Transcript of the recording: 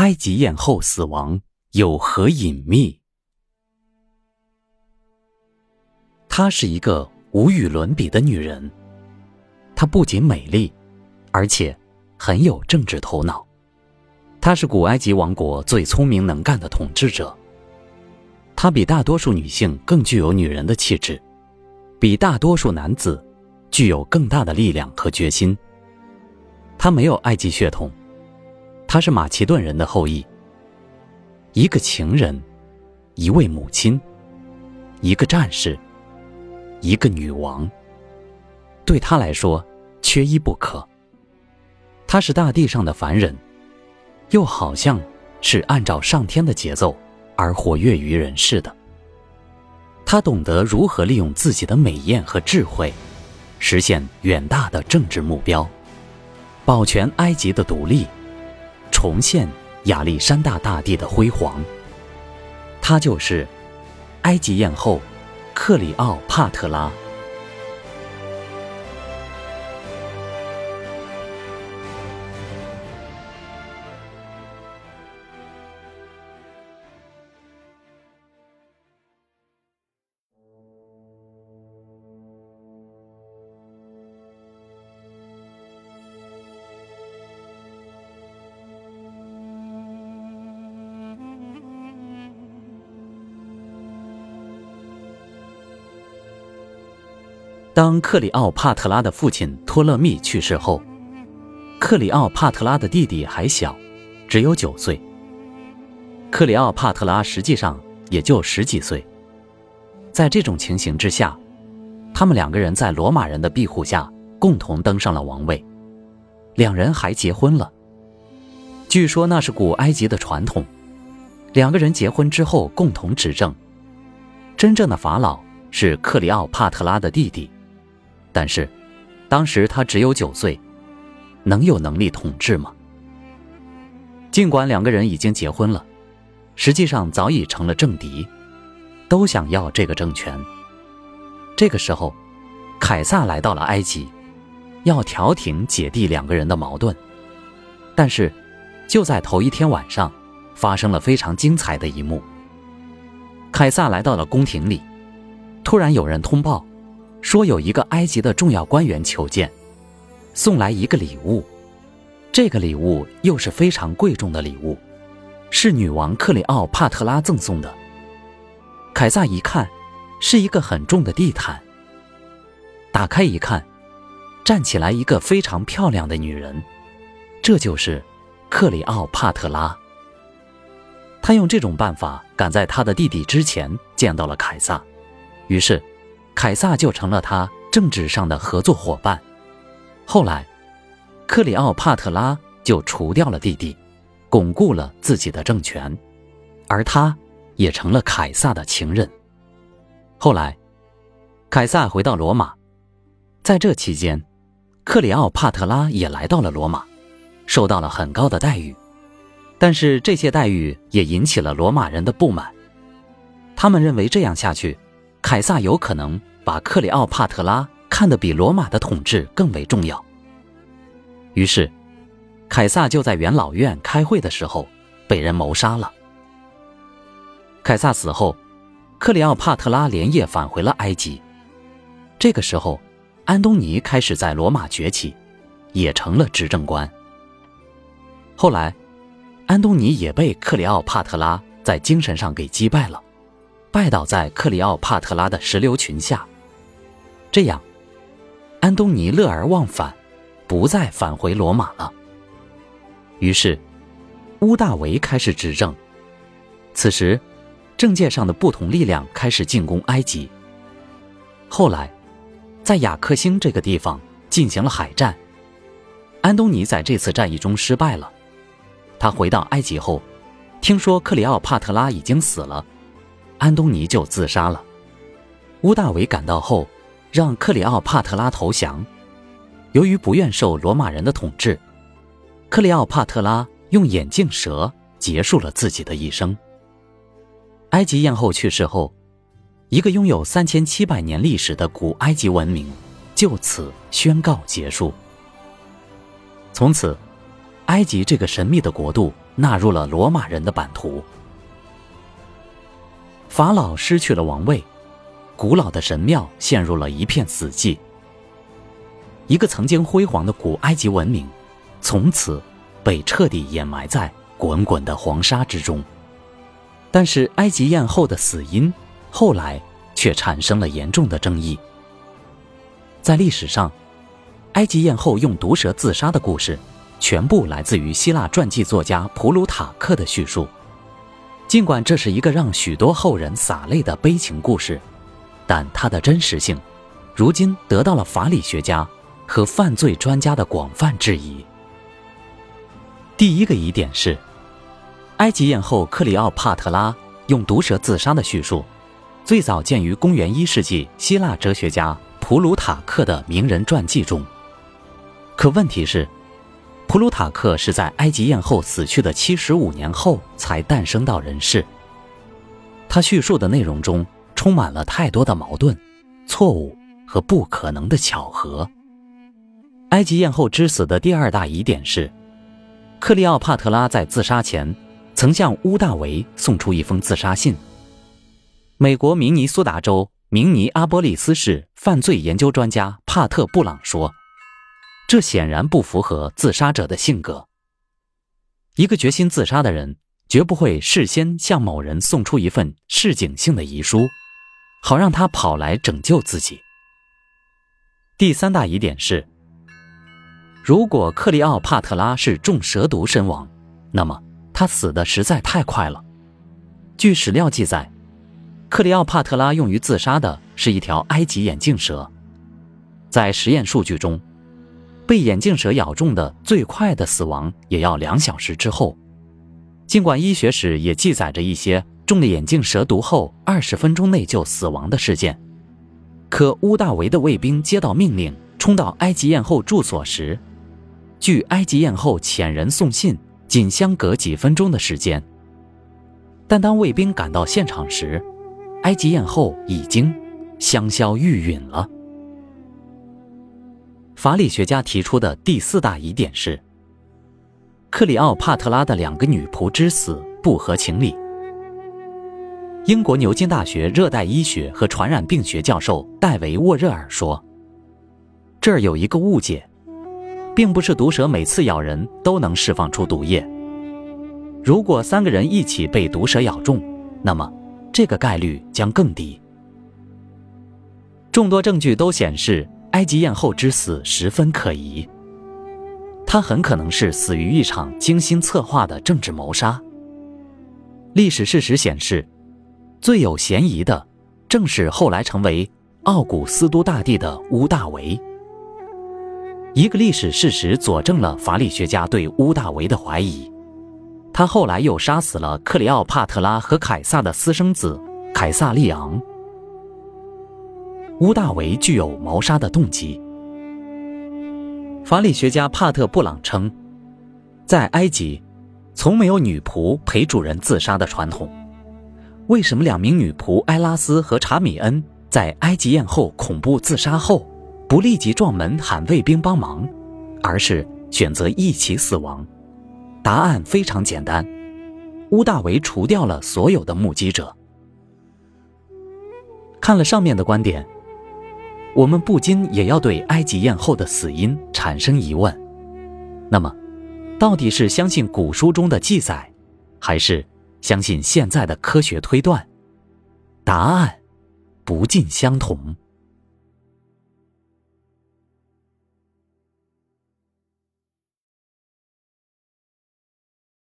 埃及艳后死亡有何隐秘？她是一个无与伦比的女人，她不仅美丽，而且很有政治头脑。她是古埃及王国最聪明能干的统治者。她比大多数女性更具有女人的气质，比大多数男子具有更大的力量和决心。她没有埃及血统，她是马其顿人的后裔。一个情人，一位母亲，一个战士。一个女王，对他来说缺一不可。她是大地上的凡人，又好像是按照上天的节奏而活跃于人世的。她懂得如何利用自己的美艳和智慧，实现远大的政治目标，保全埃及的独立，重现亚历山大大帝的辉煌。他就是埃及艳后。克里奥帕特拉。当克里奥帕特拉的父亲托勒密去世后，克里奥帕特拉的弟弟还小，只有九岁。克里奥帕特拉实际上也就十几岁。在这种情形之下，他们两个人在罗马人的庇护下共同登上了王位，两人还结婚了。据说那是古埃及的传统，两个人结婚之后共同执政。真正的法老是克里奥帕特拉的弟弟。但是，当时他只有九岁，能有能力统治吗？尽管两个人已经结婚了，实际上早已成了政敌，都想要这个政权。这个时候，凯撒来到了埃及，要调停姐弟两个人的矛盾。但是，就在头一天晚上，发生了非常精彩的一幕。凯撒来到了宫廷里，突然有人通报。说有一个埃及的重要官员求见，送来一个礼物，这个礼物又是非常贵重的礼物，是女王克里奥帕特拉赠送的。凯撒一看，是一个很重的地毯。打开一看，站起来一个非常漂亮的女人，这就是克里奥帕特拉。他用这种办法赶在他的弟弟之前见到了凯撒，于是。凯撒就成了他政治上的合作伙伴。后来，克里奥帕特拉就除掉了弟弟，巩固了自己的政权，而他也成了凯撒的情人。后来，凯撒回到罗马，在这期间，克里奥帕特拉也来到了罗马，受到了很高的待遇。但是这些待遇也引起了罗马人的不满，他们认为这样下去，凯撒有可能。把克里奥帕特拉看得比罗马的统治更为重要。于是，凯撒就在元老院开会的时候被人谋杀了。凯撒死后，克里奥帕特拉连夜返回了埃及。这个时候，安东尼开始在罗马崛起，也成了执政官。后来，安东尼也被克里奥帕特拉在精神上给击败了，拜倒在克里奥帕特拉的石榴裙下。这样，安东尼乐而忘返，不再返回罗马了。于是，乌大维开始执政。此时，政界上的不同力量开始进攻埃及。后来，在雅克星这个地方进行了海战。安东尼在这次战役中失败了。他回到埃及后，听说克里奥帕特拉已经死了，安东尼就自杀了。乌大维赶到后。让克里奥帕特拉投降。由于不愿受罗马人的统治，克里奥帕特拉用眼镜蛇结束了自己的一生。埃及艳后去世后，一个拥有三千七百年历史的古埃及文明就此宣告结束。从此，埃及这个神秘的国度纳入了罗马人的版图。法老失去了王位，古老的神庙陷入了一片死寂。一个曾经辉煌的古埃及文明，从此被彻底掩埋在滚滚的黄沙之中。但是，埃及艳后的死因后来却产生了严重的争议。在历史上，埃及艳后用毒蛇自杀的故事，全部来自于希腊传记作家普鲁塔克的叙述。尽管这是一个让许多后人洒泪的悲情故事，但它的真实性，如今得到了法理学家和犯罪专家的广泛质疑。第一个疑点是，埃及艳后克里奥帕特拉用毒蛇自杀的叙述，最早见于公元一世纪希腊哲学家普鲁塔克的名人传记中。可问题是。普鲁塔克是在埃及艳后死去的七十五年后才诞生到人世。他叙述的内容中充满了太多的矛盾、错误和不可能的巧合。埃及艳后之死的第二大疑点是，克利奥帕特拉在自杀前曾向乌大维送出一封自杀信。美国明尼苏达州明尼阿波利斯市犯罪研究专家帕特布朗说。这显然不符合自杀者的性格。一个决心自杀的人，绝不会事先向某人送出一份示警性的遗书，好让他跑来拯救自己。第三大疑点是：如果克利奥帕特拉是中蛇毒身亡，那么他死的实在太快了。据史料记载，克利奥帕特拉用于自杀的是一条埃及眼镜蛇，在实验数据中。被眼镜蛇咬中的最快的死亡也要两小时之后。尽管医学史也记载着一些中了眼镜蛇毒后二十分钟内就死亡的事件，可乌大维的卫兵接到命令冲到埃及艳后住所时，距埃及艳后遣人送信仅相隔几分钟的时间。但当卫兵赶到现场时，埃及艳后已经香消玉殒了。法理学家提出的第四大疑点是：克里奥帕特拉的两个女仆之死不合情理。英国牛津大学热带医学和传染病学教授戴维·沃热尔说：“这儿有一个误解，并不是毒蛇每次咬人都能释放出毒液。如果三个人一起被毒蛇咬中，那么这个概率将更低。众多证据都显示。”埃及艳后之死十分可疑，她很可能是死于一场精心策划的政治谋杀。历史事实显示，最有嫌疑的正是后来成为奥古斯都大帝的乌大维。一个历史事实佐证了法理学家对乌大维的怀疑：他后来又杀死了克里奥帕特拉和凯撒的私生子凯撒利昂。乌大维具有谋杀的动机。法理学家帕特布朗称，在埃及，从没有女仆陪主人自杀的传统。为什么两名女仆埃拉斯和查米恩在埃及艳后恐怖自杀后，不立即撞门喊卫兵帮忙，而是选择一起死亡？答案非常简单：乌大维除掉了所有的目击者。看了上面的观点。我们不禁也要对埃及艳后的死因产生疑问。那么，到底是相信古书中的记载，还是相信现在的科学推断？答案不尽相同。